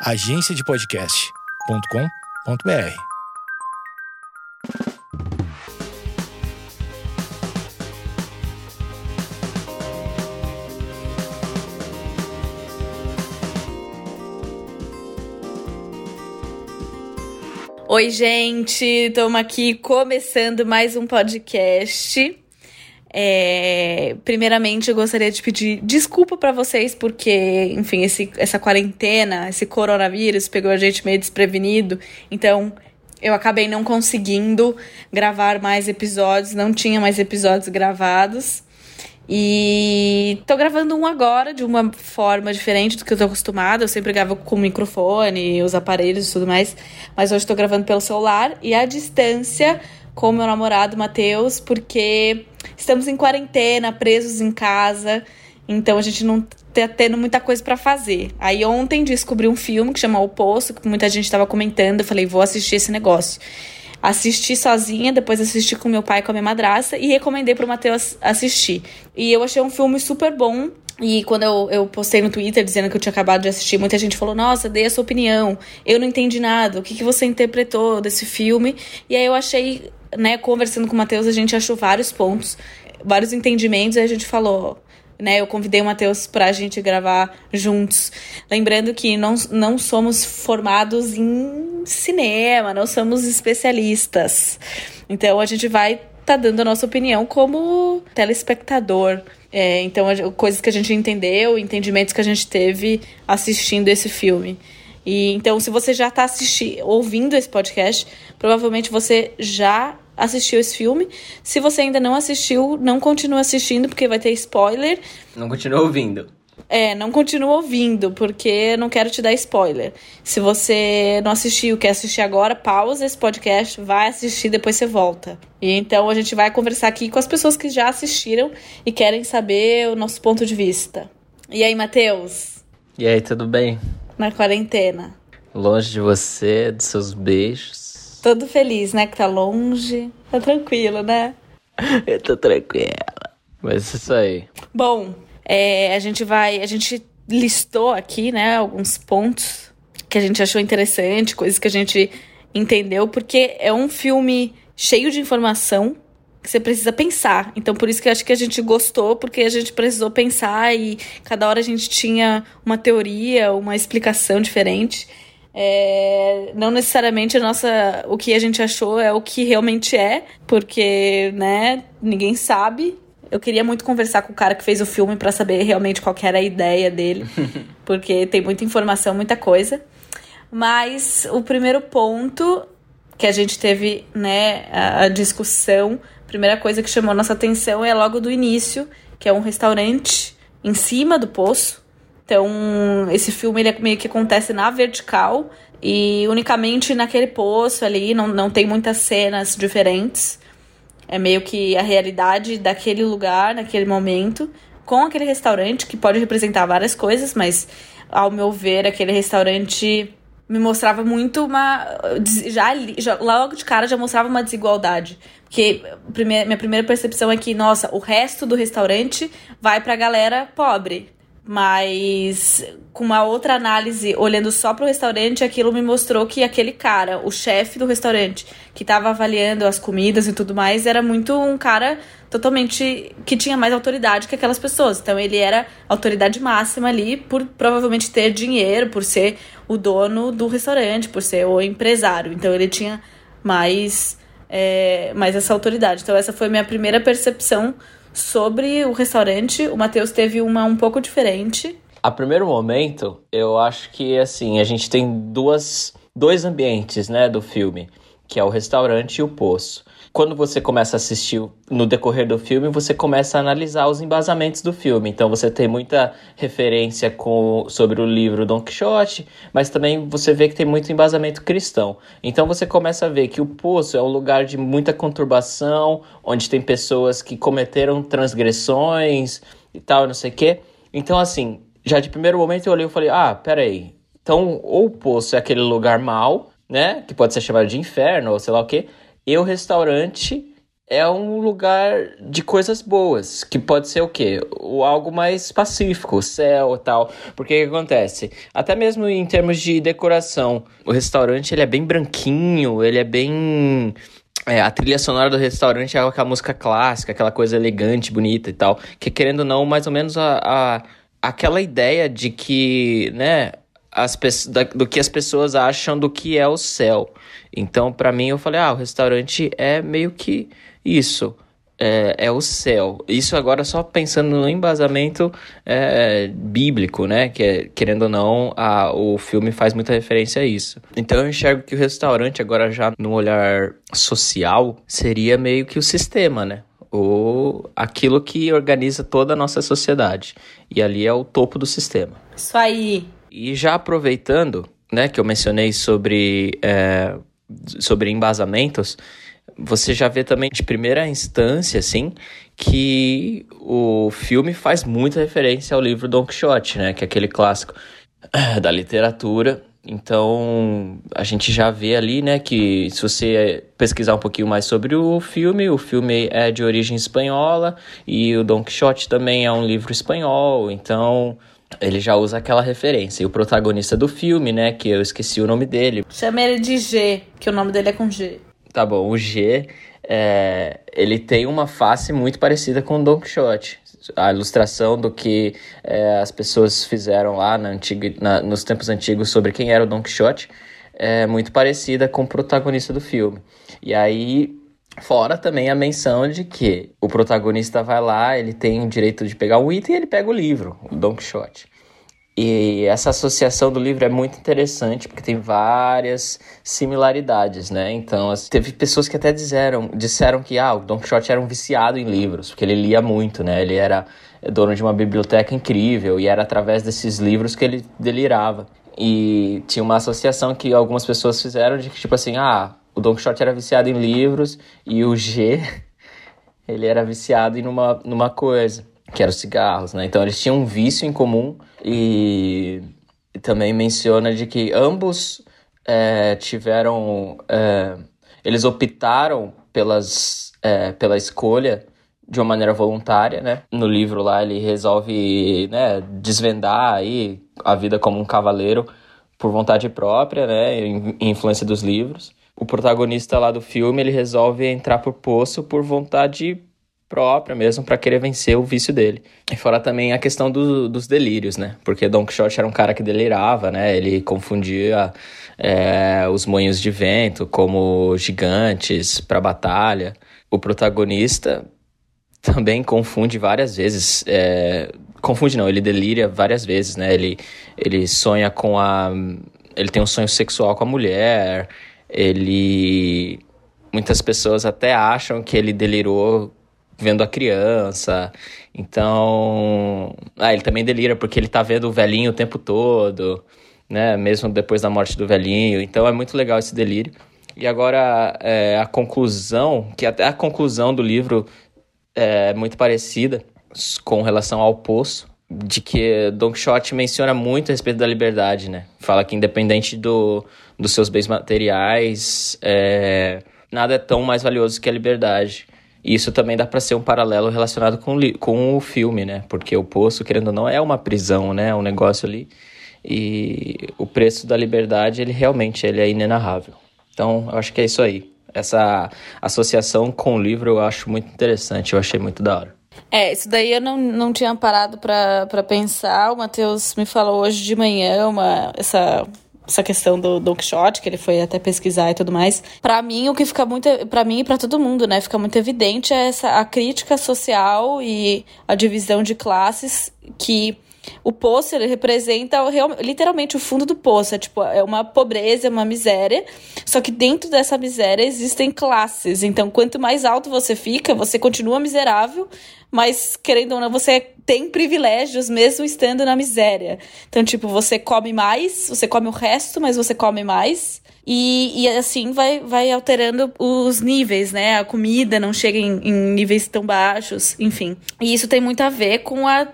agenciadepodcast.com.br. Oi, gente, estamos aqui começando mais um podcast. É, primeiramente, eu gostaria de pedir desculpa para vocês, porque, enfim, esse, essa quarentena, esse coronavírus pegou a gente meio desprevenido. Então, eu acabei não conseguindo gravar mais episódios, não tinha mais episódios gravados. E tô gravando um agora de uma forma diferente do que eu tô acostumada. Eu sempre gravo com o microfone, os aparelhos e tudo mais. Mas hoje tô gravando pelo celular e à distância com meu namorado Matheus, porque estamos em quarentena, presos em casa. Então a gente não tá tendo muita coisa para fazer. Aí ontem descobri um filme que chama O Poço, que muita gente tava comentando. Eu falei, vou assistir esse negócio. Assisti sozinha, depois assisti com meu pai e com a minha madrasta e recomendei pro Matheus assistir. E eu achei um filme super bom. E quando eu, eu postei no Twitter dizendo que eu tinha acabado de assistir, muita gente falou: Nossa, dei a sua opinião, eu não entendi nada, o que, que você interpretou desse filme? E aí eu achei, né, conversando com o Matheus, a gente achou vários pontos, vários entendimentos, e a gente falou: né? Eu convidei o Matheus pra gente gravar juntos. Lembrando que não, não somos formados em cinema, não somos especialistas. Então a gente vai tá dando a nossa opinião como telespectador. É, então, coisas que a gente entendeu, entendimentos que a gente teve assistindo esse filme. E então, se você já está assistindo, ouvindo esse podcast, provavelmente você já assistiu esse filme. Se você ainda não assistiu, não continue assistindo, porque vai ter spoiler. Não continua ouvindo. É, não continua ouvindo, porque não quero te dar spoiler. Se você não assistiu, quer assistir agora, pausa esse podcast, vai assistir, depois você volta. E então a gente vai conversar aqui com as pessoas que já assistiram e querem saber o nosso ponto de vista. E aí, Matheus? E aí, tudo bem? Na quarentena. Longe de você, de seus beijos Todo feliz, né? Que tá longe. Tá tranquilo, né? Eu tô tranquila. Mas isso aí. Bom, é, a gente vai. A gente listou aqui, né, alguns pontos que a gente achou interessante, coisas que a gente entendeu, porque é um filme cheio de informação que você precisa pensar. Então, por isso que eu acho que a gente gostou, porque a gente precisou pensar e cada hora a gente tinha uma teoria, uma explicação diferente. É, não necessariamente a nossa, o que a gente achou é o que realmente é, porque, né, ninguém sabe. Eu queria muito conversar com o cara que fez o filme para saber realmente qual era a ideia dele, porque tem muita informação, muita coisa. Mas o primeiro ponto que a gente teve, né, a, a discussão, a primeira coisa que chamou nossa atenção é logo do início, que é um restaurante em cima do poço, então, esse filme ele é meio que acontece na vertical e unicamente naquele poço ali, não, não tem muitas cenas diferentes. É meio que a realidade daquele lugar, naquele momento, com aquele restaurante que pode representar várias coisas, mas ao meu ver, aquele restaurante me mostrava muito uma. Já, já logo de cara já mostrava uma desigualdade. Porque minha primeira percepção é que, nossa, o resto do restaurante vai pra galera pobre. Mas com uma outra análise, olhando só para o restaurante, aquilo me mostrou que aquele cara, o chefe do restaurante, que estava avaliando as comidas e tudo mais, era muito um cara totalmente que tinha mais autoridade que aquelas pessoas. Então ele era autoridade máxima ali por provavelmente ter dinheiro, por ser o dono do restaurante, por ser o empresário. Então ele tinha mais, é, mais essa autoridade. Então essa foi minha primeira percepção sobre o restaurante. O Matheus teve uma um pouco diferente. A primeiro momento, eu acho que assim, a gente tem duas, dois ambientes, né, do filme, que é o restaurante e o poço quando você começa a assistir no decorrer do filme, você começa a analisar os embasamentos do filme. Então você tem muita referência com, sobre o livro Don Quixote, mas também você vê que tem muito embasamento cristão. Então você começa a ver que o poço é um lugar de muita conturbação, onde tem pessoas que cometeram transgressões e tal, não sei o quê. Então, assim, já de primeiro momento eu olhei e falei: ah, peraí. Então, ou o poço é aquele lugar mal, né? Que pode ser chamado de inferno ou sei lá o quê e o restaurante é um lugar de coisas boas, que pode ser o quê? O algo mais pacífico, o céu e tal. Porque o que acontece? Até mesmo em termos de decoração, o restaurante ele é bem branquinho, ele é bem é, a trilha sonora do restaurante é aquela música clássica, aquela coisa elegante, bonita e tal. Que querendo ou não, mais ou menos a, a aquela ideia de que, né, as da, do que as pessoas acham do que é o céu. Então, para mim, eu falei, ah, o restaurante é meio que isso. É, é, o céu. Isso agora só pensando no embasamento é, bíblico, né? Que é, querendo ou não, a, o filme faz muita referência a isso. Então eu enxergo que o restaurante, agora já no olhar social, seria meio que o sistema, né? Ou aquilo que organiza toda a nossa sociedade. E ali é o topo do sistema. Isso aí. E já aproveitando, né, que eu mencionei sobre, é, sobre embasamentos, você já vê também de primeira instância, assim, que o filme faz muita referência ao livro Don Quixote, né? Que é aquele clássico da literatura. Então, a gente já vê ali, né, que se você pesquisar um pouquinho mais sobre o filme, o filme é de origem espanhola e o Don Quixote também é um livro espanhol, então ele já usa aquela referência. E o protagonista do filme, né, que eu esqueci o nome dele. Chama ele de G, que o nome dele é com G. Tá bom, o G, é, ele tem uma face muito parecida com o Don Quixote. A ilustração do que é, as pessoas fizeram lá na antiga, na, nos tempos antigos sobre quem era o Don Quixote é muito parecida com o protagonista do filme. E aí, fora também a menção de que o protagonista vai lá, ele tem o direito de pegar um item e ele pega o livro, o Don Quixote. E essa associação do livro é muito interessante porque tem várias similaridades, né? Então, teve pessoas que até disseram, disseram que ah, o Don Quixote era um viciado em livros, porque ele lia muito, né? Ele era dono de uma biblioteca incrível e era através desses livros que ele delirava. E tinha uma associação que algumas pessoas fizeram de que, tipo assim, ah, o Don Quixote era viciado em livros e o G, ele era viciado em uma, numa coisa que eram os cigarros, né? Então eles tinham um vício em comum e, e também menciona de que ambos é, tiveram, é, eles optaram pelas, é, pela escolha de uma maneira voluntária, né? No livro lá ele resolve, né, desvendar aí a vida como um cavaleiro por vontade própria, né, influência dos livros. O protagonista lá do filme, ele resolve entrar pro poço por vontade própria mesmo para querer vencer o vício dele. E fora também a questão do, dos delírios, né? Porque Don Quixote era um cara que delirava, né? Ele confundia é, os moinhos de vento como gigantes para batalha. O protagonista também confunde várias vezes. É, confunde não, ele delira várias vezes, né? Ele, ele sonha com a... Ele tem um sonho sexual com a mulher. Ele... Muitas pessoas até acham que ele delirou vendo a criança. Então, ah, ele também delira porque ele tá vendo o velhinho o tempo todo, né? Mesmo depois da morte do velhinho. Então é muito legal esse delírio. E agora é, a conclusão, que até a conclusão do livro é muito parecida com relação ao poço, de que Don Quixote menciona muito a respeito da liberdade, né? Fala que independente do, dos seus bens materiais, é, nada é tão mais valioso que a liberdade. E isso também dá para ser um paralelo relacionado com, com o filme, né? Porque o poço, querendo ou não, é uma prisão, né? É um negócio ali. E o preço da liberdade, ele realmente ele é inenarrável. Então, eu acho que é isso aí. Essa associação com o livro eu acho muito interessante, eu achei muito da hora. É, isso daí eu não, não tinha parado para pensar. O Matheus me falou hoje de manhã uma, essa essa questão do Don Quixote, que ele foi até pesquisar e tudo mais. Para mim, o que fica muito, para mim e para todo mundo, né, fica muito evidente é essa a crítica social e a divisão de classes que o poço ele representa literalmente o fundo do poço. É, tipo, é uma pobreza, é uma miséria. Só que dentro dessa miséria existem classes. Então, quanto mais alto você fica, você continua miserável, mas querendo ou não, você tem privilégios mesmo estando na miséria. Então, tipo, você come mais, você come o resto, mas você come mais. E, e assim vai, vai alterando os níveis, né? A comida não chega em, em níveis tão baixos, enfim. E isso tem muito a ver com a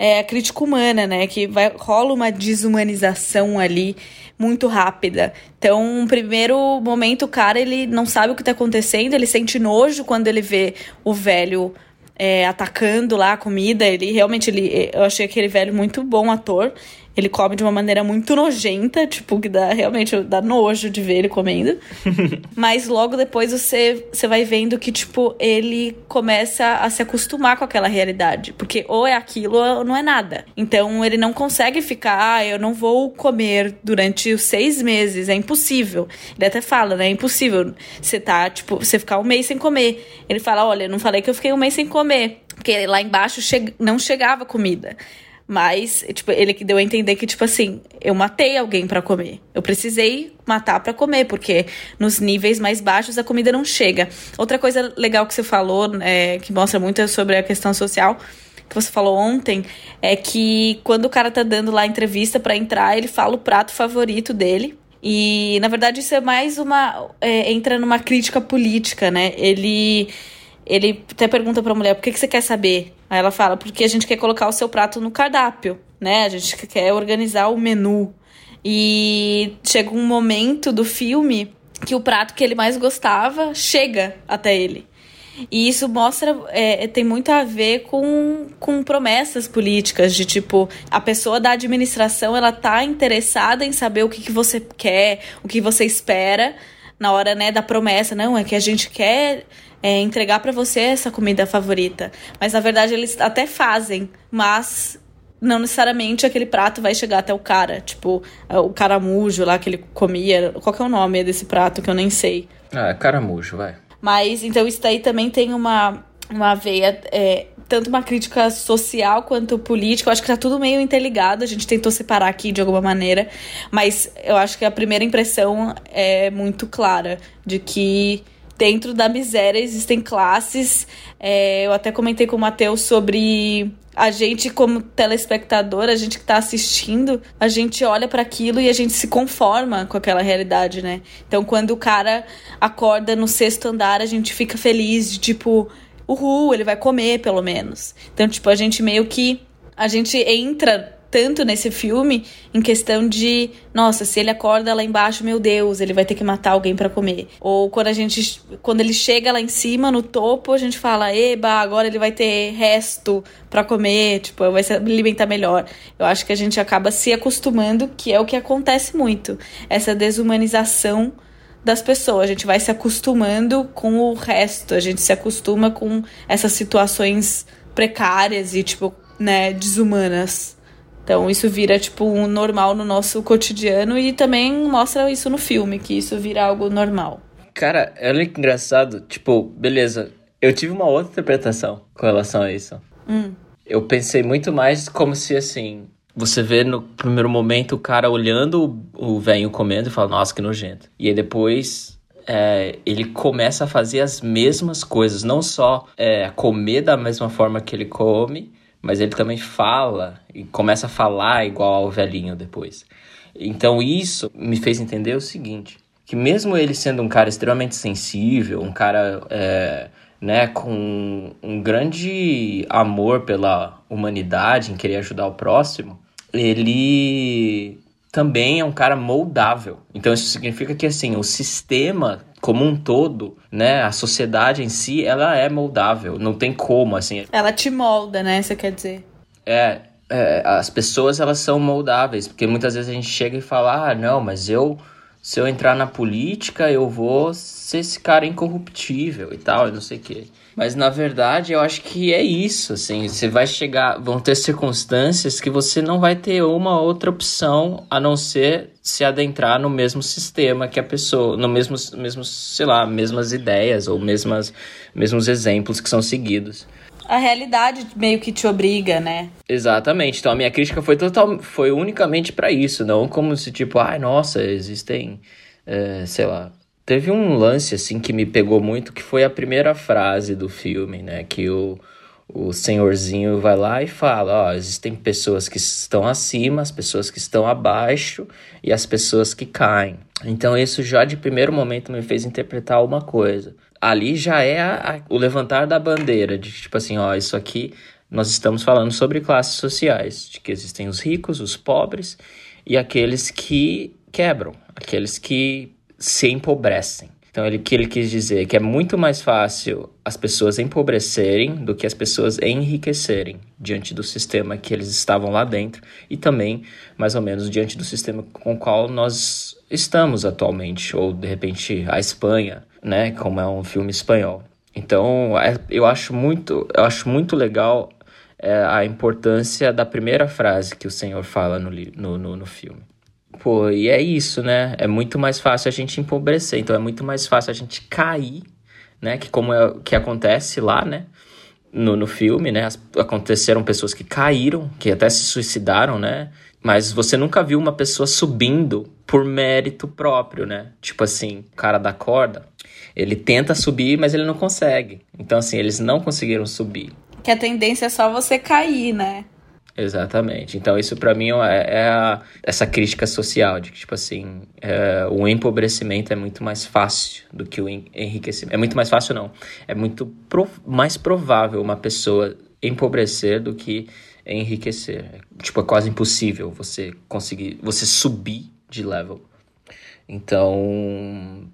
é a crítica humana, né? Que vai, rola uma desumanização ali muito rápida. Então, um primeiro momento, o cara, ele não sabe o que tá acontecendo, ele sente nojo quando ele vê o velho é, atacando lá a comida. Ele realmente, ele, eu achei aquele velho muito bom ator. Ele come de uma maneira muito nojenta, tipo, que dá realmente dá nojo de ver ele comendo. Mas logo depois você, você vai vendo que, tipo, ele começa a se acostumar com aquela realidade. Porque ou é aquilo ou não é nada. Então ele não consegue ficar, ah, eu não vou comer durante os seis meses. É impossível. Ele até fala, né? É impossível você tá, tipo, você ficar um mês sem comer. Ele fala, olha, não falei que eu fiquei um mês sem comer. Porque lá embaixo che não chegava comida. Mas, tipo, ele que deu a entender que, tipo assim, eu matei alguém para comer. Eu precisei matar para comer, porque nos níveis mais baixos a comida não chega. Outra coisa legal que você falou, é, que mostra muito sobre a questão social, que você falou ontem, é que quando o cara tá dando lá entrevista para entrar, ele fala o prato favorito dele. E, na verdade, isso é mais uma. É, entra numa crítica política, né? Ele ele até pergunta pra mulher, por que, que você quer saber? Aí ela fala, porque a gente quer colocar o seu prato no cardápio, né? A gente quer organizar o menu. E chega um momento do filme que o prato que ele mais gostava chega até ele. E isso mostra, é, tem muito a ver com, com promessas políticas, de tipo, a pessoa da administração, ela tá interessada em saber o que, que você quer, o que você espera na hora, né, da promessa. Não, é que a gente quer é, entregar para você essa comida favorita. Mas na verdade eles até fazem, mas não necessariamente aquele prato vai chegar até o cara. Tipo, é, o caramujo lá que ele comia. Qual que é o nome desse prato que eu nem sei? Ah, é caramujo, vai. Mas então isso daí também tem uma, uma veia. É, tanto uma crítica social quanto política. Eu acho que tá tudo meio interligado. A gente tentou separar aqui de alguma maneira. Mas eu acho que a primeira impressão é muito clara de que dentro da miséria existem classes. É, eu até comentei com o Matheus sobre a gente, como telespectador, a gente que está assistindo, a gente olha para aquilo e a gente se conforma com aquela realidade, né? Então, quando o cara acorda no sexto andar, a gente fica feliz de tipo, uhul, ele vai comer pelo menos. Então, tipo, a gente meio que. A gente entra tanto nesse filme em questão de, nossa, se ele acorda lá embaixo, meu Deus, ele vai ter que matar alguém para comer. Ou quando a gente, quando ele chega lá em cima, no topo, a gente fala, eba, agora ele vai ter resto para comer, tipo, vai se alimentar melhor. Eu acho que a gente acaba se acostumando, que é o que acontece muito, essa desumanização das pessoas. A gente vai se acostumando com o resto, a gente se acostuma com essas situações precárias e tipo, né, desumanas. Então isso vira tipo um normal no nosso cotidiano e também mostra isso no filme, que isso vira algo normal. Cara, olha que engraçado. Tipo, beleza. Eu tive uma outra interpretação com relação a isso. Hum. Eu pensei muito mais como se assim. Você vê no primeiro momento o cara olhando o velho comendo e fala, nossa, que nojento. E aí depois é, ele começa a fazer as mesmas coisas, não só é, comer da mesma forma que ele come, mas ele também fala e começa a falar igual ao velhinho depois. Então isso me fez entender o seguinte, que mesmo ele sendo um cara extremamente sensível, um cara é, né, com um grande amor pela humanidade, em querer ajudar o próximo, ele também é um cara moldável. Então isso significa que assim, o sistema como um todo, né, a sociedade em si, ela é moldável, não tem como assim. Ela te molda, né, você quer dizer? É, é, as pessoas elas são moldáveis, porque muitas vezes a gente chega e fala: "Ah, não, mas eu se eu entrar na política, eu vou ser esse cara incorruptível e tal, e não sei o quê. Mas na verdade, eu acho que é isso, assim, você vai chegar, vão ter circunstâncias que você não vai ter uma outra opção a não ser se adentrar no mesmo sistema que a pessoa, no mesmo, mesmo sei lá, mesmas ideias ou mesmas, mesmos exemplos que são seguidos a realidade meio que te obriga, né? Exatamente. Então a minha crítica foi total, foi unicamente para isso, não como se tipo, ai, ah, nossa, existem, é, sei lá. Teve um lance assim que me pegou muito, que foi a primeira frase do filme, né? Que o, o senhorzinho vai lá e fala, ó, existem pessoas que estão acima, as pessoas que estão abaixo e as pessoas que caem. Então isso já de primeiro momento me fez interpretar uma coisa ali já é a, a, o levantar da bandeira, de tipo assim, ó, isso aqui nós estamos falando sobre classes sociais, de que existem os ricos, os pobres e aqueles que quebram, aqueles que se empobrecem. Então, ele, que ele quis dizer que é muito mais fácil as pessoas empobrecerem do que as pessoas enriquecerem diante do sistema que eles estavam lá dentro e também, mais ou menos, diante do sistema com o qual nós estamos atualmente, ou de repente a Espanha, né, como é um filme espanhol. Então, é, eu acho muito, eu acho muito legal é, a importância da primeira frase que o Senhor fala no, no, no, no filme. Pô, e é isso, né? É muito mais fácil a gente empobrecer. Então é muito mais fácil a gente cair, né? Que como é que acontece lá, né? No, no filme, né? Aconteceram pessoas que caíram, que até se suicidaram, né? Mas você nunca viu uma pessoa subindo por mérito próprio, né? Tipo assim, cara da corda, ele tenta subir, mas ele não consegue. Então, assim, eles não conseguiram subir. Que a tendência é só você cair, né? Exatamente. Então, isso para mim é, é a, essa crítica social de que, tipo assim, é, o empobrecimento é muito mais fácil do que o enriquecimento. É muito mais fácil, não. É muito pro, mais provável uma pessoa empobrecer do que enriquecer. Tipo, é quase impossível você conseguir, você subir de level. Então,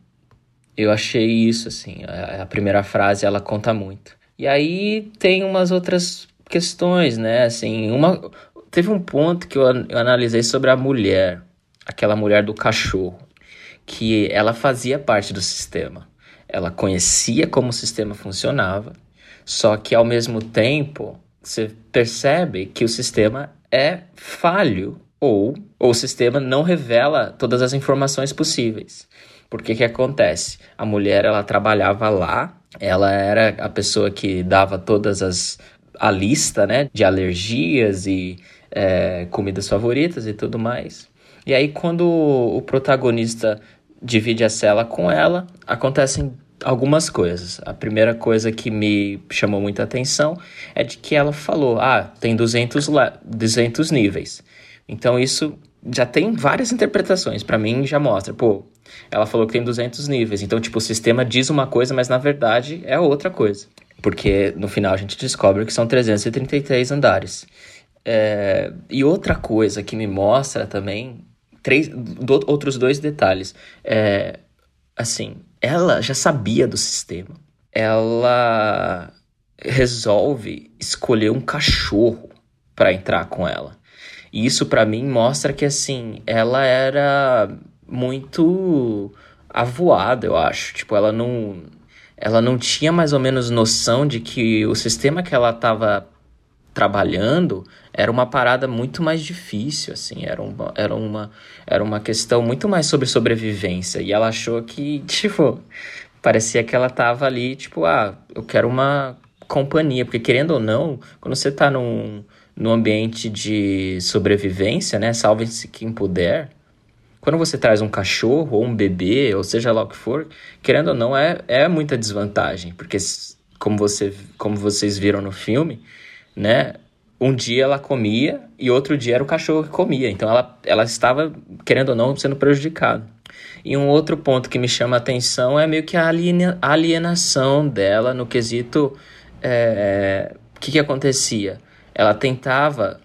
eu achei isso, assim. A, primeira frase, ela conta muito. E aí tem umas outras questões, né? Assim, uma teve um ponto que eu, eu analisei sobre a mulher, aquela mulher do cachorro, que ela fazia parte do sistema. Ela conhecia como o sistema funcionava, só que ao mesmo tempo você percebe que o sistema é falho ou, ou o sistema não revela todas as informações possíveis. Porque que acontece? A mulher ela trabalhava lá, ela era a pessoa que dava todas as a lista, né, de alergias e é, comidas favoritas e tudo mais. E aí, quando o protagonista divide a cela com ela, acontecem algumas coisas. A primeira coisa que me chamou muita atenção é de que ela falou: ah, tem 200, 200 níveis. Então, isso já tem várias interpretações. Para mim, já mostra, pô, ela falou que tem 200 níveis. Então, tipo, o sistema diz uma coisa, mas na verdade é outra coisa porque no final a gente descobre que são 333 andares. É, e outra coisa que me mostra também, três, do, outros dois detalhes. É, assim, ela já sabia do sistema. Ela resolve escolher um cachorro para entrar com ela. E isso para mim mostra que assim, ela era muito avoada, eu acho. Tipo, ela não ela não tinha mais ou menos noção de que o sistema que ela estava trabalhando era uma parada muito mais difícil, assim, era uma, era uma, era uma questão muito mais sobre sobrevivência. E ela achou que, tipo, parecia que ela tava ali, tipo, ah, eu quero uma companhia, porque querendo ou não, quando você tá num, num ambiente de sobrevivência, né, salve-se quem puder, quando você traz um cachorro ou um bebê, ou seja lá o que for, querendo ou não, é, é muita desvantagem. Porque, como, você, como vocês viram no filme, né? Um dia ela comia e outro dia era o cachorro que comia. Então ela, ela estava, querendo ou não, sendo prejudicada. E um outro ponto que me chama a atenção é meio que a alienação dela no quesito. É, o que, que acontecia? Ela tentava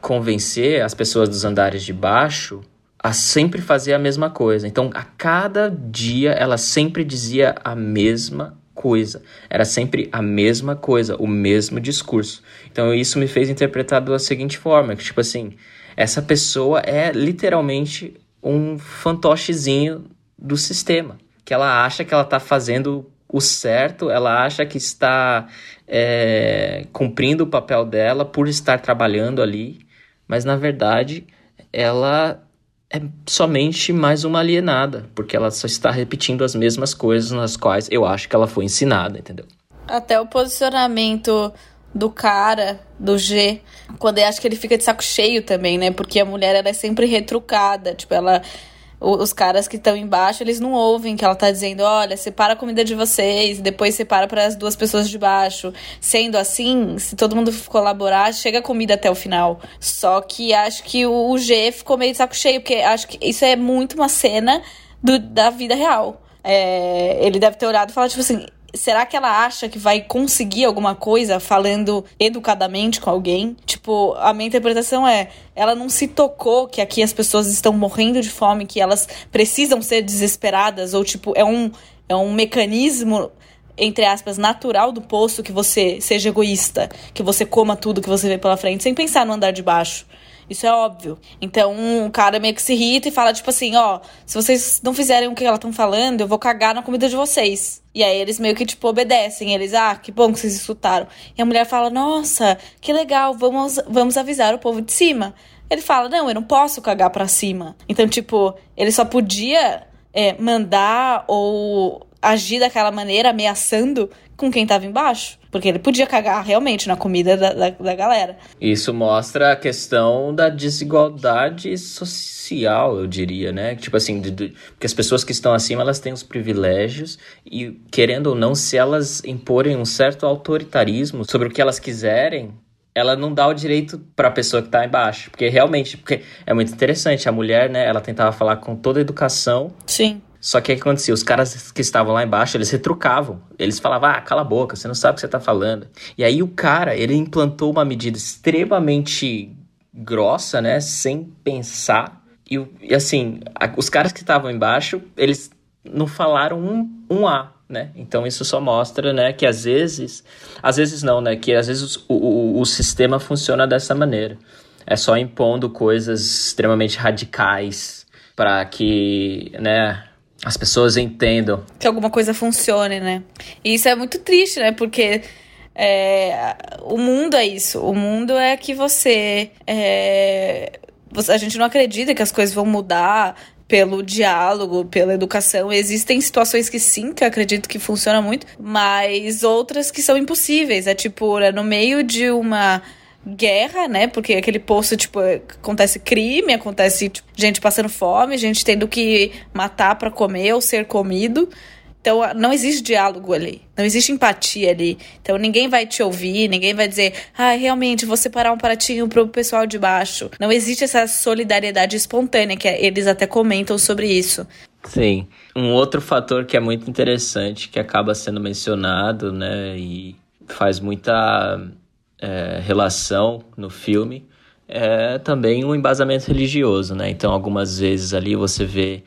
convencer as pessoas dos andares de baixo a sempre fazer a mesma coisa. Então, a cada dia ela sempre dizia a mesma coisa. Era sempre a mesma coisa, o mesmo discurso. Então, isso me fez interpretar da seguinte forma, que tipo assim, essa pessoa é literalmente um fantochezinho do sistema, que ela acha que ela está fazendo o certo, ela acha que está é, cumprindo o papel dela por estar trabalhando ali, mas na verdade ela é somente mais uma alienada, porque ela só está repetindo as mesmas coisas nas quais eu acho que ela foi ensinada, entendeu? Até o posicionamento do cara, do G, quando eu acho que ele fica de saco cheio também, né? Porque a mulher ela é sempre retrucada, tipo, ela os caras que estão embaixo, eles não ouvem que ela tá dizendo, olha, separa a comida de vocês, depois separa para as duas pessoas de baixo. Sendo assim, se todo mundo colaborar, chega a comida até o final. Só que acho que o G ficou meio de saco cheio, porque acho que isso é muito uma cena do, da vida real. É, ele deve ter olhado e falado, tipo assim, será que ela acha que vai conseguir alguma coisa falando educadamente com alguém? Tipo, a minha interpretação é, ela não se tocou que aqui as pessoas estão morrendo de fome, que elas precisam ser desesperadas ou tipo, é um é um mecanismo entre aspas, natural do poço que você seja egoísta, que você coma tudo que você vê pela frente, sem pensar no andar de baixo. Isso é óbvio. Então, o cara meio que se irrita e fala, tipo assim, ó, se vocês não fizerem o que elas estão falando, eu vou cagar na comida de vocês. E aí eles meio que, tipo, obedecem. Eles, ah, que bom que vocês escutaram. E a mulher fala, nossa, que legal, vamos, vamos avisar o povo de cima. Ele fala, não, eu não posso cagar pra cima. Então, tipo, ele só podia é, mandar ou agir daquela maneira, ameaçando com quem tava embaixo. Porque ele podia cagar realmente na comida da, da, da galera. Isso mostra a questão da desigualdade social, eu diria, né? Tipo assim, de, de, porque as pessoas que estão acima, elas têm os privilégios e, querendo ou não, se elas imporem um certo autoritarismo sobre o que elas quiserem, ela não dá o direito para a pessoa que está embaixo, porque realmente, porque é muito interessante, a mulher, né, ela tentava falar com toda a educação. Sim. Só que o que acontecia? Os caras que estavam lá embaixo, eles retrucavam. Eles falavam, ah, cala a boca, você não sabe o que você tá falando. E aí o cara, ele implantou uma medida extremamente grossa, né? Sem pensar. E, e assim, a, os caras que estavam embaixo, eles não falaram um, um A, né? Então isso só mostra, né, que às vezes, às vezes não, né, que às vezes o, o, o sistema funciona dessa maneira. É só impondo coisas extremamente radicais para que, né, as pessoas entendam. Que alguma coisa funcione, né? E isso é muito triste, né? Porque é, o mundo é isso. O mundo é que você, é, você. A gente não acredita que as coisas vão mudar pelo diálogo, pela educação. Existem situações que sim, que eu acredito que funciona muito, mas outras que são impossíveis. É tipo, é no meio de uma guerra, né? Porque aquele poço, tipo, acontece crime, acontece tipo, gente passando fome, gente tendo que matar para comer ou ser comido. Então, não existe diálogo ali, não existe empatia ali. Então, ninguém vai te ouvir, ninguém vai dizer, ah, realmente, vou separar um pratinho pro pessoal de baixo. Não existe essa solidariedade espontânea, que eles até comentam sobre isso. Sim. Um outro fator que é muito interessante, que acaba sendo mencionado, né, e faz muita é, relação no filme é também um embasamento religioso, né? Então, algumas vezes ali você vê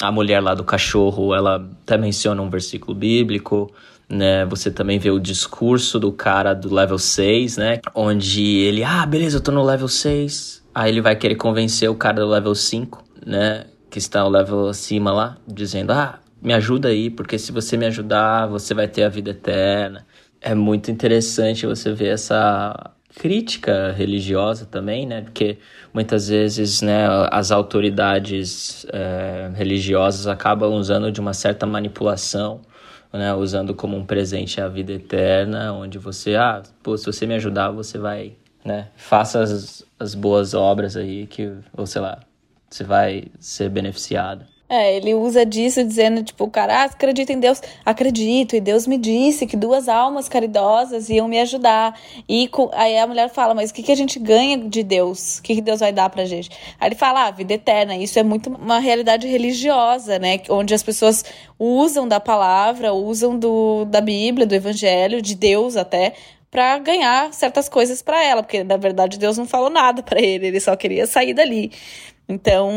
a mulher lá do cachorro, ela até menciona um versículo bíblico, né? Você também vê o discurso do cara do level 6, né? Onde ele, ah, beleza, eu tô no level 6. Aí ele vai querer convencer o cara do level 5, né? Que está o level acima lá, dizendo, ah, me ajuda aí, porque se você me ajudar, você vai ter a vida eterna é muito interessante você ver essa crítica religiosa também, né? Porque muitas vezes, né, as autoridades é, religiosas acabam usando de uma certa manipulação, né? Usando como um presente a vida eterna, onde você, ah, pô, se você me ajudar, você vai, né? Faça as, as boas obras aí que, ou sei lá, você vai ser beneficiado. É, ele usa disso dizendo, tipo, cara, ah, acredita em Deus? Acredito, e Deus me disse que duas almas caridosas iam me ajudar. E aí a mulher fala, mas o que, que a gente ganha de Deus? O que, que Deus vai dar pra gente? Aí ele fala, ah, vida eterna. Isso é muito uma realidade religiosa, né? Onde as pessoas usam da palavra, usam do, da Bíblia, do Evangelho, de Deus até, para ganhar certas coisas para ela, porque na verdade Deus não falou nada para ele, ele só queria sair dali. Então,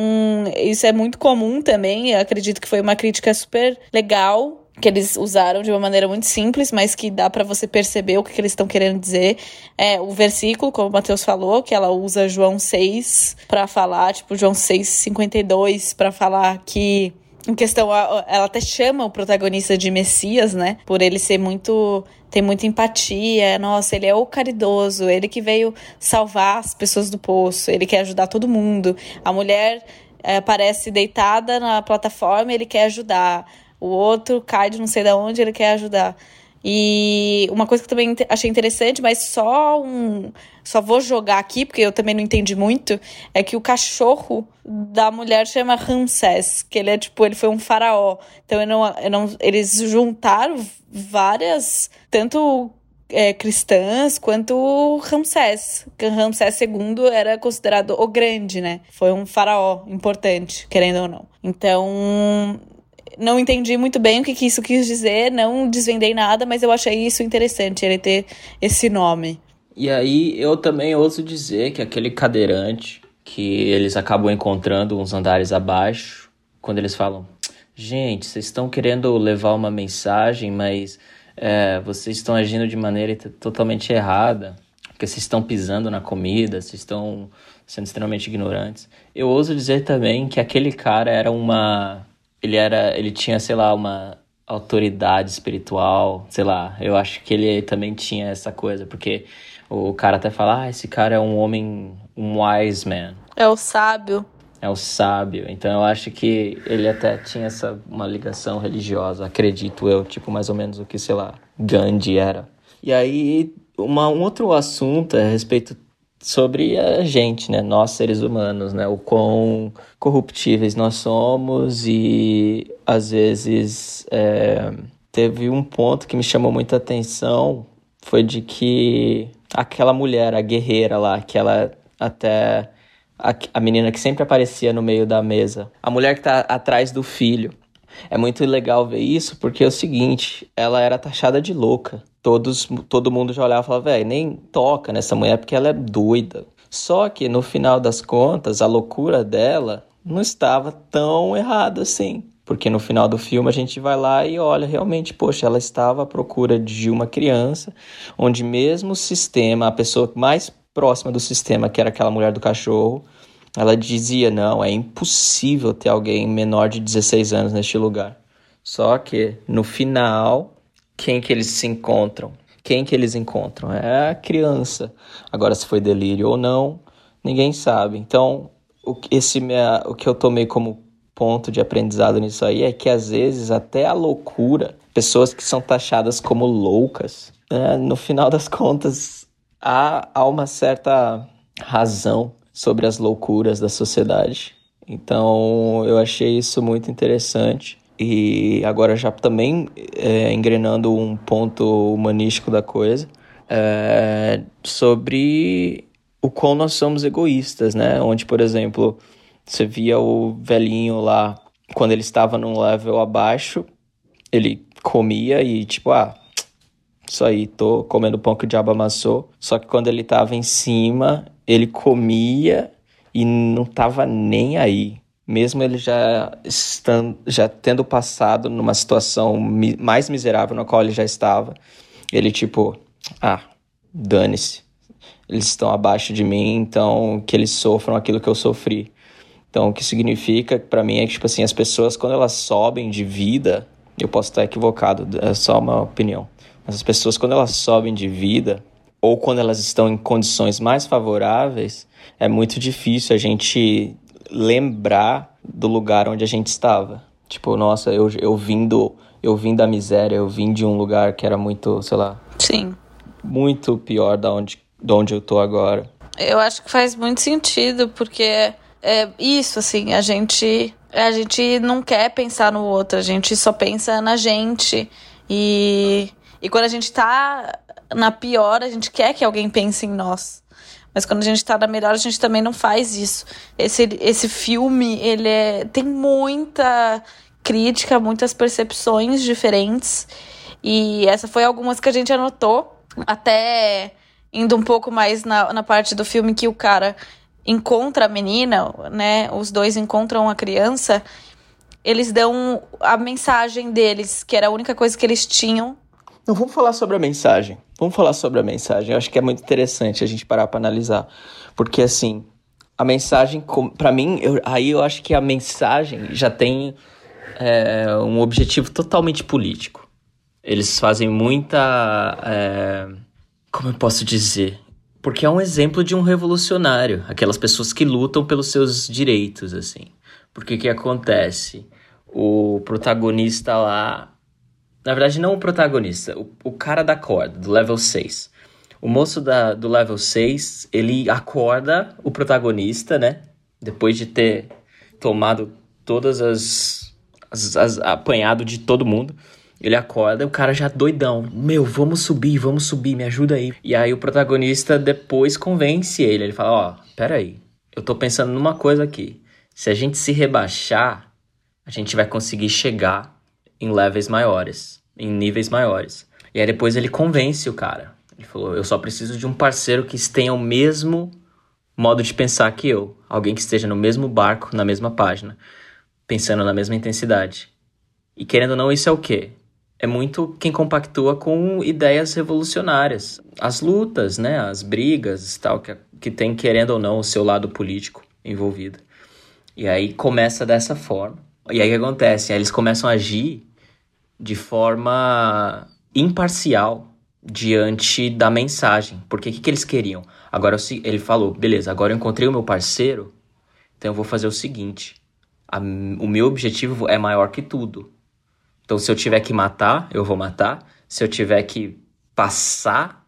isso é muito comum também. Eu acredito que foi uma crítica super legal que eles usaram de uma maneira muito simples, mas que dá para você perceber o que, que eles estão querendo dizer. É o versículo, como o Mateus falou, que ela usa João 6 para falar, tipo João 6:52 para falar que em questão, ela até chama o protagonista de Messias, né? Por ele ser muito. ter muita empatia. Nossa, ele é o caridoso, ele que veio salvar as pessoas do poço, ele quer ajudar todo mundo. A mulher é, aparece deitada na plataforma, ele quer ajudar. O outro cai de não sei de onde, ele quer ajudar. E uma coisa que também achei interessante, mas só um. Só vou jogar aqui, porque eu também não entendi muito, é que o cachorro da mulher chama Ramsés, que ele é tipo, ele foi um faraó. Então eu não, eu não, eles juntaram várias, tanto é, cristãs quanto Ramsés. Ramsés II era considerado o grande, né? Foi um faraó importante, querendo ou não. Então, Não entendi muito bem o que, que isso quis dizer, não desvendei nada, mas eu achei isso interessante, ele ter esse nome. E aí eu também ouso dizer que aquele cadeirante que eles acabam encontrando uns andares abaixo, quando eles falam: gente, vocês estão querendo levar uma mensagem, mas é, vocês estão agindo de maneira totalmente errada, porque vocês estão pisando na comida, vocês estão sendo extremamente ignorantes. Eu ouso dizer também que aquele cara era uma. Ele era. Ele tinha, sei lá, uma autoridade espiritual, sei lá. Eu acho que ele também tinha essa coisa, porque o cara até fala, ah, esse cara é um homem, um wise man. É o sábio. É o sábio. Então eu acho que ele até tinha essa uma ligação religiosa, acredito eu, tipo mais ou menos o que, sei lá, Gandhi era. E aí, uma, um outro assunto é a respeito sobre a gente, né? Nós seres humanos, né? O quão corruptíveis nós somos e às vezes é, teve um ponto que me chamou muita atenção foi de que aquela mulher, a guerreira lá, que ela até a, a menina que sempre aparecia no meio da mesa. A mulher que tá atrás do filho. É muito legal ver isso porque é o seguinte, ela era taxada de louca. Todos, todo mundo já olhava e falava, velho, nem toca nessa mulher porque ela é doida. Só que no final das contas, a loucura dela não estava tão errada assim. Porque no final do filme a gente vai lá e olha, realmente, poxa, ela estava à procura de uma criança, onde mesmo o sistema, a pessoa mais próxima do sistema, que era aquela mulher do cachorro, ela dizia: não, é impossível ter alguém menor de 16 anos neste lugar. Só que no final, quem que eles se encontram? Quem que eles encontram? É a criança. Agora, se foi delírio ou não, ninguém sabe. Então, o, esse minha, o que eu tomei como ponto de aprendizado nisso aí é que às vezes até a loucura, pessoas que são taxadas como loucas, né, no final das contas há, há uma certa razão sobre as loucuras da sociedade. Então eu achei isso muito interessante. E agora já também é, engrenando um ponto humanístico da coisa, é, sobre o quão nós somos egoístas, né? Onde, por exemplo, você via o velhinho lá, quando ele estava num level abaixo, ele comia e tipo, ah, isso aí, tô comendo pão que o diabo amassou. Só que quando ele tava em cima, ele comia e não tava nem aí. Mesmo ele já, estando, já tendo passado numa situação mi mais miserável na qual ele já estava, ele tipo, ah, dane-se. Eles estão abaixo de mim, então que eles sofram aquilo que eu sofri. Então, o que significa para mim é que tipo assim, as pessoas quando elas sobem de vida, eu posso estar equivocado, é só uma opinião mas as pessoas, quando elas sobem de vida, ou quando elas estão em condições mais favoráveis, é muito difícil a gente lembrar do lugar onde a gente estava. Tipo, nossa, eu, eu vim do, eu vim da miséria, eu vim de um lugar que era muito, sei lá. Sim. Muito pior da onde, de onde eu tô agora. Eu acho que faz muito sentido, porque é isso, assim, a gente, a gente não quer pensar no outro, a gente só pensa na gente. E e quando a gente tá na pior, a gente quer que alguém pense em nós. Mas quando a gente tá na melhor, a gente também não faz isso. Esse, esse filme, ele é, tem muita crítica, muitas percepções diferentes. E essa foi algumas que a gente anotou. Até indo um pouco mais na, na parte do filme que o cara encontra a menina, né? Os dois encontram a criança. Eles dão a mensagem deles, que era a única coisa que eles tinham não, vamos falar sobre a mensagem. Vamos falar sobre a mensagem. Eu acho que é muito interessante a gente parar para analisar. Porque, assim, a mensagem, para mim, eu, aí eu acho que a mensagem já tem é, um objetivo totalmente político. Eles fazem muita. É, como eu posso dizer? Porque é um exemplo de um revolucionário, aquelas pessoas que lutam pelos seus direitos, assim. Porque o que acontece? O protagonista lá na verdade, não o protagonista, o, o cara da corda, do level 6. O moço da, do level 6, ele acorda o protagonista, né? Depois de ter tomado todas as, as, as. apanhado de todo mundo. Ele acorda, o cara já doidão. Meu, vamos subir, vamos subir, me ajuda aí. E aí o protagonista depois convence ele. Ele fala: Ó, oh, peraí, eu tô pensando numa coisa aqui. Se a gente se rebaixar, a gente vai conseguir chegar em levels maiores, em níveis maiores. E aí depois ele convence o cara. Ele falou: Eu só preciso de um parceiro que tenha o mesmo modo de pensar que eu. Alguém que esteja no mesmo barco, na mesma página, pensando na mesma intensidade. E querendo ou não, isso é o quê? É muito quem compactua com ideias revolucionárias. As lutas, né? As brigas tal, que, que tem, querendo ou não, o seu lado político envolvido. E aí começa dessa forma. E aí o que acontece? Aí eles começam a agir de forma imparcial diante da mensagem. Porque o que, que eles queriam? Agora ele falou: beleza, agora eu encontrei o meu parceiro, então eu vou fazer o seguinte: a, o meu objetivo é maior que tudo. Então, se eu tiver que matar, eu vou matar. Se eu tiver que passar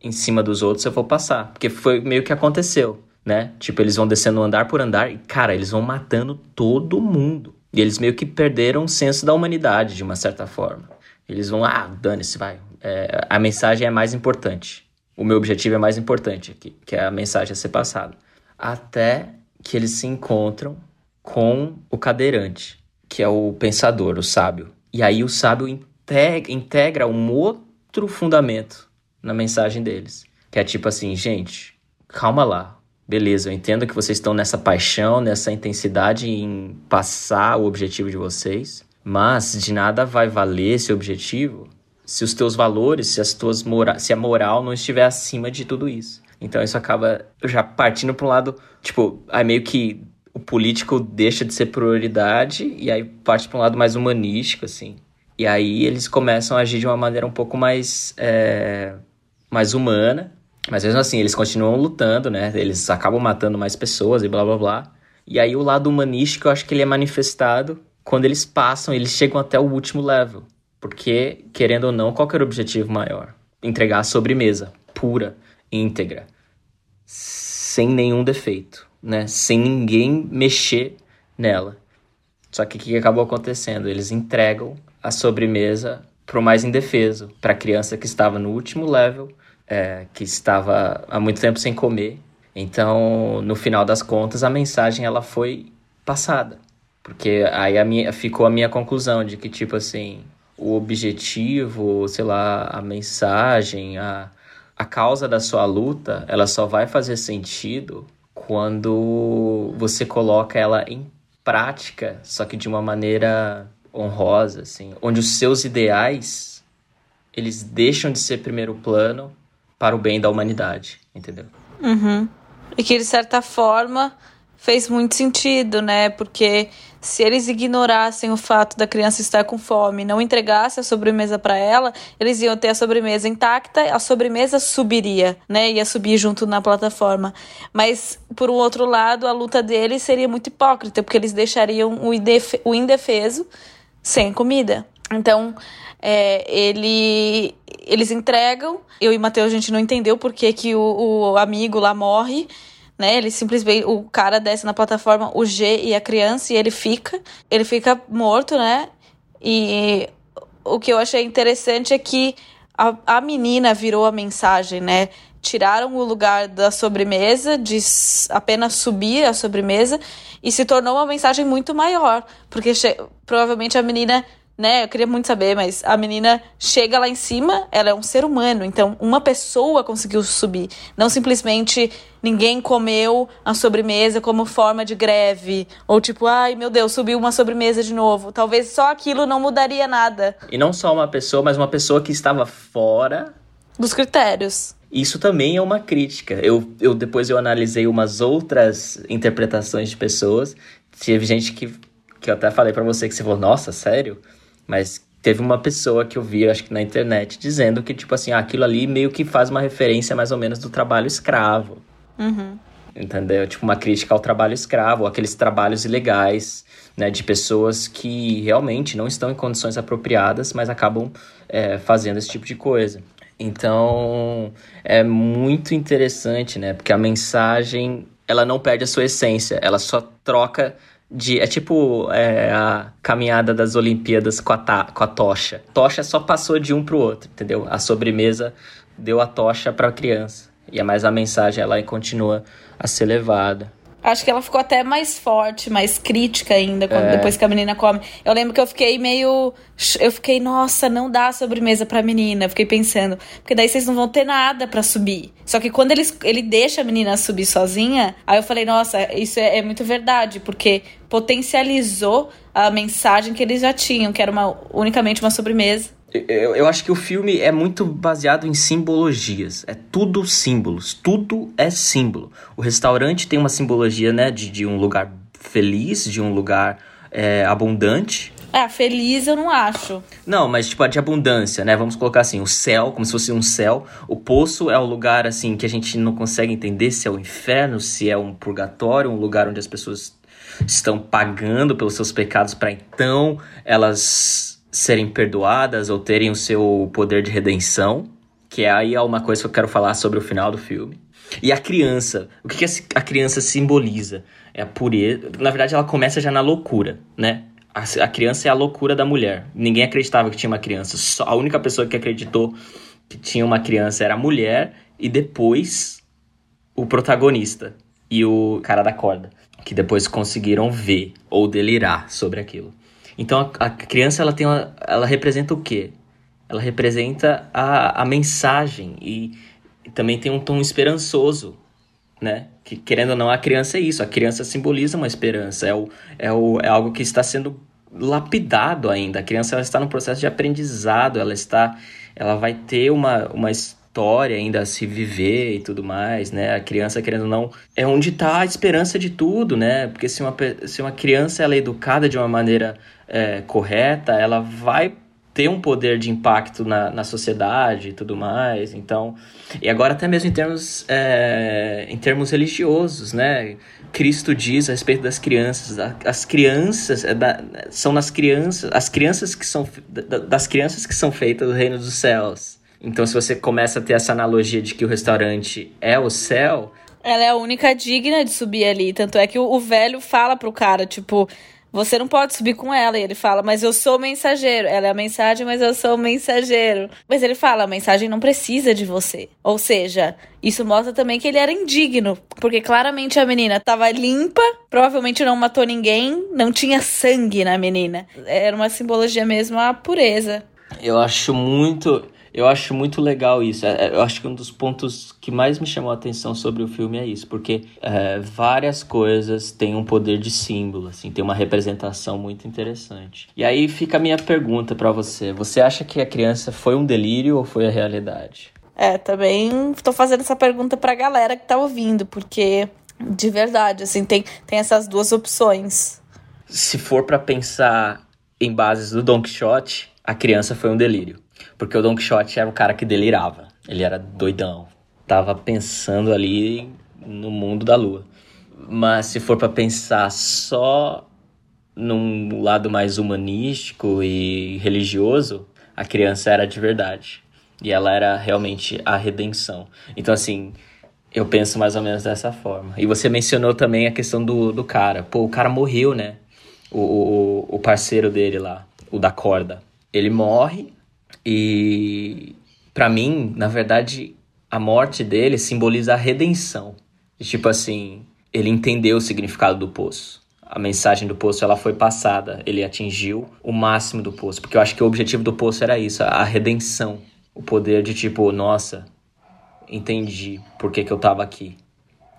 em cima dos outros, eu vou passar. Porque foi meio que aconteceu, né? Tipo, eles vão descendo andar por andar e, cara, eles vão matando todo mundo. E eles meio que perderam o senso da humanidade, de uma certa forma. Eles vão, ah, dane-se, vai. É, a mensagem é mais importante. O meu objetivo é mais importante aqui, que é a mensagem a ser passada. Até que eles se encontram com o cadeirante, que é o pensador, o sábio. E aí o sábio integra, integra um outro fundamento na mensagem deles, que é tipo assim, gente, calma lá. Beleza, eu entendo que vocês estão nessa paixão, nessa intensidade em passar o objetivo de vocês, mas de nada vai valer esse objetivo se os teus valores, se as tuas mora se a moral não estiver acima de tudo isso. Então isso acaba já partindo para um lado, tipo, aí meio que o político deixa de ser prioridade e aí parte para um lado mais humanístico, assim. E aí eles começam a agir de uma maneira um pouco mais, é, mais humana, mas mesmo assim, eles continuam lutando, né? Eles acabam matando mais pessoas e blá blá blá. E aí o lado humanístico, eu acho que ele é manifestado quando eles passam, eles chegam até o último level. Porque, querendo ou não, qual era o objetivo maior? Entregar a sobremesa pura, íntegra, sem nenhum defeito, né? Sem ninguém mexer nela. Só que o que acabou acontecendo? Eles entregam a sobremesa para o mais indefeso, para a criança que estava no último level é, que estava há muito tempo sem comer. Então, no final das contas, a mensagem ela foi passada. Porque aí a minha, ficou a minha conclusão de que, tipo assim, o objetivo, sei lá, a mensagem, a, a causa da sua luta, ela só vai fazer sentido quando você coloca ela em prática, só que de uma maneira honrosa, assim, onde os seus ideais eles deixam de ser primeiro plano para o bem da humanidade, entendeu? Uhum. E que de certa forma fez muito sentido, né? Porque se eles ignorassem o fato da criança estar com fome não entregassem a sobremesa para ela, eles iam ter a sobremesa intacta, a sobremesa subiria, né? Ia subir junto na plataforma. Mas, por um outro lado, a luta deles seria muito hipócrita, porque eles deixariam o indefeso sem comida. Então, é, ele, eles entregam. Eu e Matheus, a gente não entendeu por que, que o, o amigo lá morre né? Ele simplesmente, o cara desce na plataforma, o G e a criança, e ele fica, ele fica morto, né? E o que eu achei interessante é que a, a menina virou a mensagem, né? Tiraram o lugar da sobremesa, de apenas subir a sobremesa, e se tornou uma mensagem muito maior, porque provavelmente a menina né? Eu queria muito saber, mas a menina chega lá em cima, ela é um ser humano, então uma pessoa conseguiu subir, não simplesmente ninguém comeu a sobremesa como forma de greve, ou tipo, ai meu Deus, subiu uma sobremesa de novo. Talvez só aquilo não mudaria nada. E não só uma pessoa, mas uma pessoa que estava fora dos critérios. Isso também é uma crítica. Eu, eu depois eu analisei umas outras interpretações de pessoas. Teve gente que, que eu até falei para você que você falou, nossa, sério? Mas teve uma pessoa que eu vi, acho que na internet, dizendo que, tipo assim, ah, aquilo ali meio que faz uma referência mais ou menos do trabalho escravo. Uhum. Entendeu? Tipo, uma crítica ao trabalho escravo, aqueles trabalhos ilegais, né, de pessoas que realmente não estão em condições apropriadas, mas acabam é, fazendo esse tipo de coisa. Então, é muito interessante, né? Porque a mensagem, ela não perde a sua essência, ela só troca de. É tipo é, a caminhada das Olimpíadas com a, ta, com a tocha. Tocha só passou de um pro outro, entendeu? A sobremesa deu a tocha pra criança. E é mais a mensagem ela continua a ser levada. Acho que ela ficou até mais forte, mais crítica ainda, quando, é. depois que a menina come. Eu lembro que eu fiquei meio. Eu fiquei, nossa, não dá sobremesa pra menina. Eu fiquei pensando, porque daí vocês não vão ter nada para subir. Só que quando ele, ele deixa a menina subir sozinha, aí eu falei, nossa, isso é, é muito verdade, porque potencializou a mensagem que eles já tinham, que era uma, unicamente uma sobremesa. Eu, eu, acho que o filme é muito baseado em simbologias. É tudo símbolos. Tudo é símbolo. O restaurante tem uma simbologia, né? De, de um lugar feliz, de um lugar é, abundante. Ah, feliz eu não acho. Não, mas tipo, de abundância, né? Vamos colocar assim, o céu, como se fosse um céu. O poço é um lugar, assim, que a gente não consegue entender se é o inferno, se é um purgatório, um lugar onde as pessoas estão pagando pelos seus pecados para então elas serem perdoadas ou terem o seu poder de redenção, que é aí uma coisa que eu quero falar sobre o final do filme. E a criança, o que, que a criança simboliza? É a pureza. Na verdade, ela começa já na loucura, né? A, a criança é a loucura da mulher. Ninguém acreditava que tinha uma criança. Só, a única pessoa que acreditou que tinha uma criança era a mulher e depois o protagonista e o cara da corda, que depois conseguiram ver ou delirar sobre aquilo. Então a, a criança ela tem uma, ela representa o quê? Ela representa a, a mensagem e, e também tem um tom esperançoso, né? Que querendo ou não, a criança é isso. A criança simboliza uma esperança. É, o, é, o, é algo que está sendo lapidado ainda. A criança ela está no processo de aprendizado. Ela está, ela vai ter uma, uma história ainda a se viver e tudo mais, né? A criança, querendo ou não, é onde está a esperança de tudo, né? Porque se uma, se uma criança ela é educada de uma maneira é, correta, ela vai ter um poder de impacto na, na sociedade e tudo mais. Então, e agora até mesmo em termos, é, em termos religiosos, né? Cristo diz a respeito das crianças, as crianças é da, são nas crianças, as crianças que são das crianças que são feitas do reino dos céus. Então, se você começa a ter essa analogia de que o restaurante é o céu, ela é a única digna de subir ali. Tanto é que o, o velho fala pro cara, tipo, você não pode subir com ela. E ele fala, mas eu sou o mensageiro. Ela é a mensagem, mas eu sou o mensageiro. Mas ele fala, a mensagem não precisa de você. Ou seja, isso mostra também que ele era indigno. Porque claramente a menina estava limpa, provavelmente não matou ninguém, não tinha sangue na menina. Era uma simbologia mesmo a pureza. Eu acho muito. Eu acho muito legal isso. É, é, eu acho que um dos pontos que mais me chamou a atenção sobre o filme é isso, porque é, várias coisas têm um poder de símbolo, assim, tem uma representação muito interessante. E aí fica a minha pergunta para você: você acha que a criança foi um delírio ou foi a realidade? É, também tô fazendo essa pergunta pra galera que tá ouvindo, porque de verdade, assim, tem, tem essas duas opções. Se for para pensar em bases do Don Quixote, a criança foi um delírio. Porque o Don Quixote era um cara que delirava. Ele era doidão. Tava pensando ali no mundo da lua. Mas se for para pensar só num lado mais humanístico e religioso, a criança era de verdade. E ela era realmente a redenção. Então, assim, eu penso mais ou menos dessa forma. E você mencionou também a questão do, do cara. Pô, o cara morreu, né? O, o, o parceiro dele lá, o da corda. Ele morre e para mim, na verdade, a morte dele simboliza a redenção. E, tipo assim, ele entendeu o significado do poço. A mensagem do poço ela foi passada, ele atingiu o máximo do poço, porque eu acho que o objetivo do poço era isso, a redenção, o poder de tipo, nossa, entendi por que, que eu tava aqui.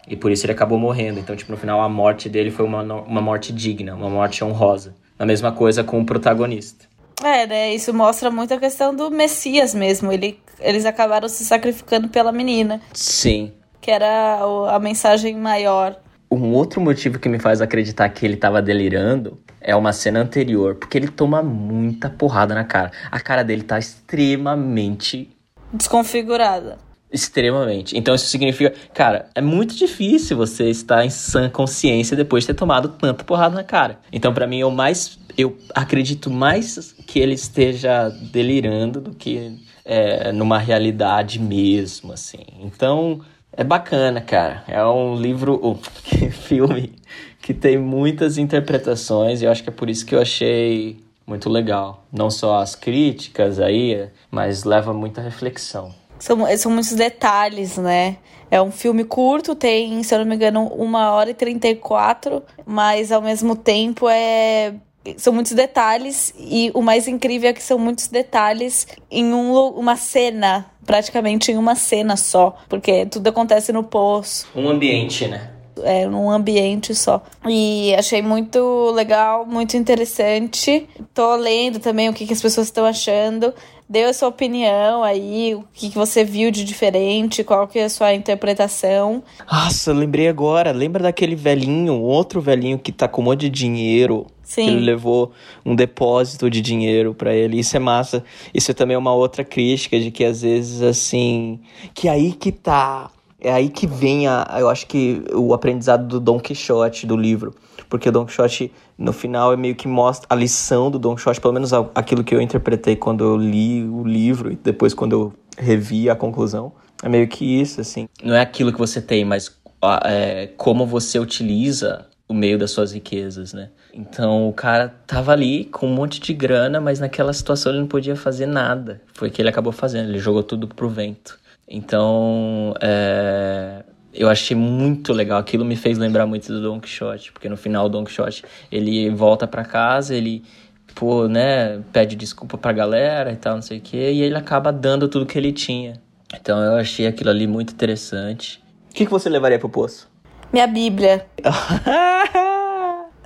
E por isso ele acabou morrendo. Então, tipo, no final a morte dele foi uma, uma morte digna, uma morte honrosa. A mesma coisa com o protagonista. É, né? Isso mostra muito a questão do Messias mesmo. Ele, eles acabaram se sacrificando pela menina. Sim. Que era a mensagem maior. Um outro motivo que me faz acreditar que ele tava delirando é uma cena anterior, porque ele toma muita porrada na cara. A cara dele tá extremamente desconfigurada. Extremamente. Então isso significa, cara, é muito difícil você estar em sã consciência depois de ter tomado tanta porrada na cara. Então para mim o mais eu acredito mais que ele esteja delirando do que é, numa realidade mesmo, assim. Então, é bacana, cara. É um livro, filme que tem muitas interpretações e eu acho que é por isso que eu achei muito legal. Não só as críticas aí, mas leva muita reflexão. São, são muitos detalhes, né? É um filme curto, tem, se eu não me engano, uma hora e 34, mas ao mesmo tempo é. São muitos detalhes, e o mais incrível é que são muitos detalhes em um, uma cena, praticamente em uma cena só, porque tudo acontece no poço. Um ambiente, né? É, num ambiente só. E achei muito legal, muito interessante. Tô lendo também o que, que as pessoas estão achando. Deu a sua opinião aí, o que, que você viu de diferente, qual que é a sua interpretação. Nossa, lembrei agora. Lembra daquele velhinho, outro velhinho que tá com um monte de dinheiro? Sim. Ele levou um depósito de dinheiro para ele. Isso é massa. Isso é também uma outra crítica de que às vezes assim, que aí que tá é aí que vem a, eu acho que o aprendizado do Don Quixote do livro, porque o Don Quixote no final é meio que mostra a lição do Don Quixote, pelo menos aquilo que eu interpretei quando eu li o livro e depois quando eu revi a conclusão, é meio que isso assim. Não é aquilo que você tem, mas é, como você utiliza o meio das suas riquezas, né? Então o cara tava ali com um monte de grana, mas naquela situação ele não podia fazer nada. Foi o que ele acabou fazendo, ele jogou tudo pro vento. Então, é, eu achei muito legal. Aquilo me fez lembrar muito do Don Quixote, porque no final o Don Quixote ele volta para casa, ele pô, né, pede desculpa pra galera e tal, não sei o que, e ele acaba dando tudo que ele tinha. Então eu achei aquilo ali muito interessante. O que, que você levaria pro poço? Minha Bíblia.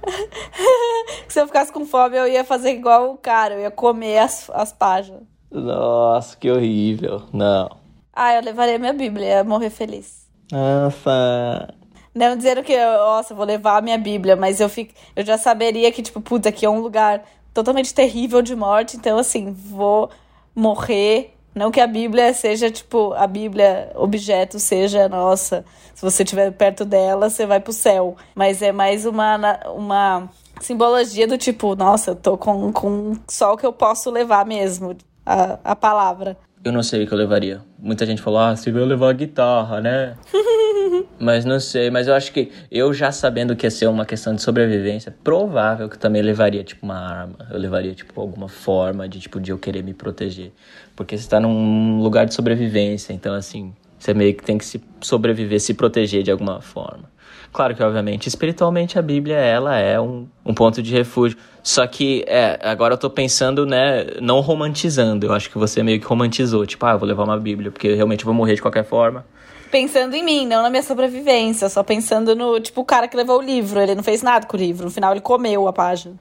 Se eu ficasse com fome, eu ia fazer igual o cara, eu ia comer as, as páginas. Nossa, que horrível. Não. Ah, eu levaria minha Bíblia, ia morrer feliz. Nossa. Não dizendo que, nossa, vou levar a minha Bíblia, mas eu, fico, eu já saberia que, tipo, puta, aqui é um lugar totalmente terrível de morte, então, assim, vou morrer. Não que a Bíblia seja, tipo, a Bíblia, objeto, seja, nossa, se você estiver perto dela, você vai pro céu. Mas é mais uma, uma simbologia do tipo, nossa, eu tô com, com só o que eu posso levar mesmo, a, a palavra. Eu não sei o que eu levaria. Muita gente falou, ah, você vai levar a guitarra, né? mas não sei, mas eu acho que eu já sabendo que ia ser uma questão de sobrevivência, provável que eu também levaria, tipo, uma arma. Eu levaria, tipo, alguma forma de, tipo, de eu querer me proteger. Porque você tá num lugar de sobrevivência, então, assim, você meio que tem que se sobreviver, se proteger de alguma forma. Claro que, obviamente, espiritualmente a Bíblia, ela é um, um ponto de refúgio. Só que, é, agora eu tô pensando, né, não romantizando. Eu acho que você meio que romantizou. Tipo, ah, eu vou levar uma Bíblia, porque eu realmente vou morrer de qualquer forma. Pensando em mim, não na minha sobrevivência. Só pensando no, tipo, o cara que levou o livro. Ele não fez nada com o livro. No final, ele comeu a página.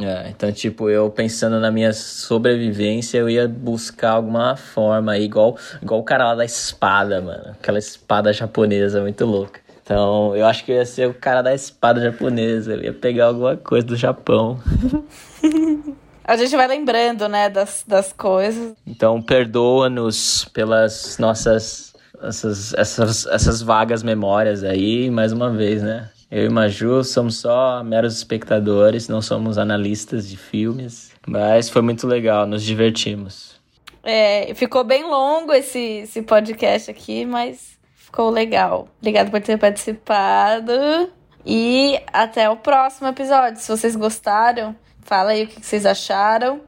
É, então, tipo, eu pensando na minha sobrevivência, eu ia buscar alguma forma, igual, igual o cara lá da espada, mano. Aquela espada japonesa muito louca. Então, eu acho que eu ia ser o cara da espada japonesa. Eu ia pegar alguma coisa do Japão. A gente vai lembrando, né, das, das coisas. Então, perdoa-nos pelas nossas essas, essas, essas vagas memórias aí, mais uma vez, né? Eu e Maju somos só meros espectadores, não somos analistas de filmes. Mas foi muito legal, nos divertimos. É, ficou bem longo esse, esse podcast aqui, mas Ficou legal. Obrigada por ter participado. E até o próximo episódio. Se vocês gostaram, fala aí o que vocês acharam.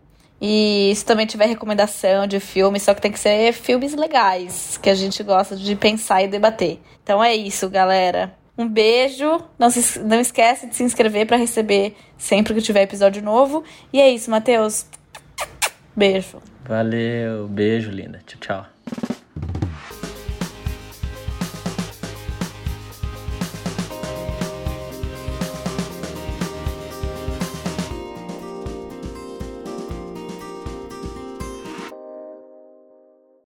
E se também tiver recomendação de filme, só que tem que ser filmes legais, que a gente gosta de pensar e debater. Então é isso, galera. Um beijo. Não, se, não esquece de se inscrever para receber sempre que tiver episódio novo. E é isso, Matheus. Beijo. Valeu. Beijo, linda. Tchau, tchau.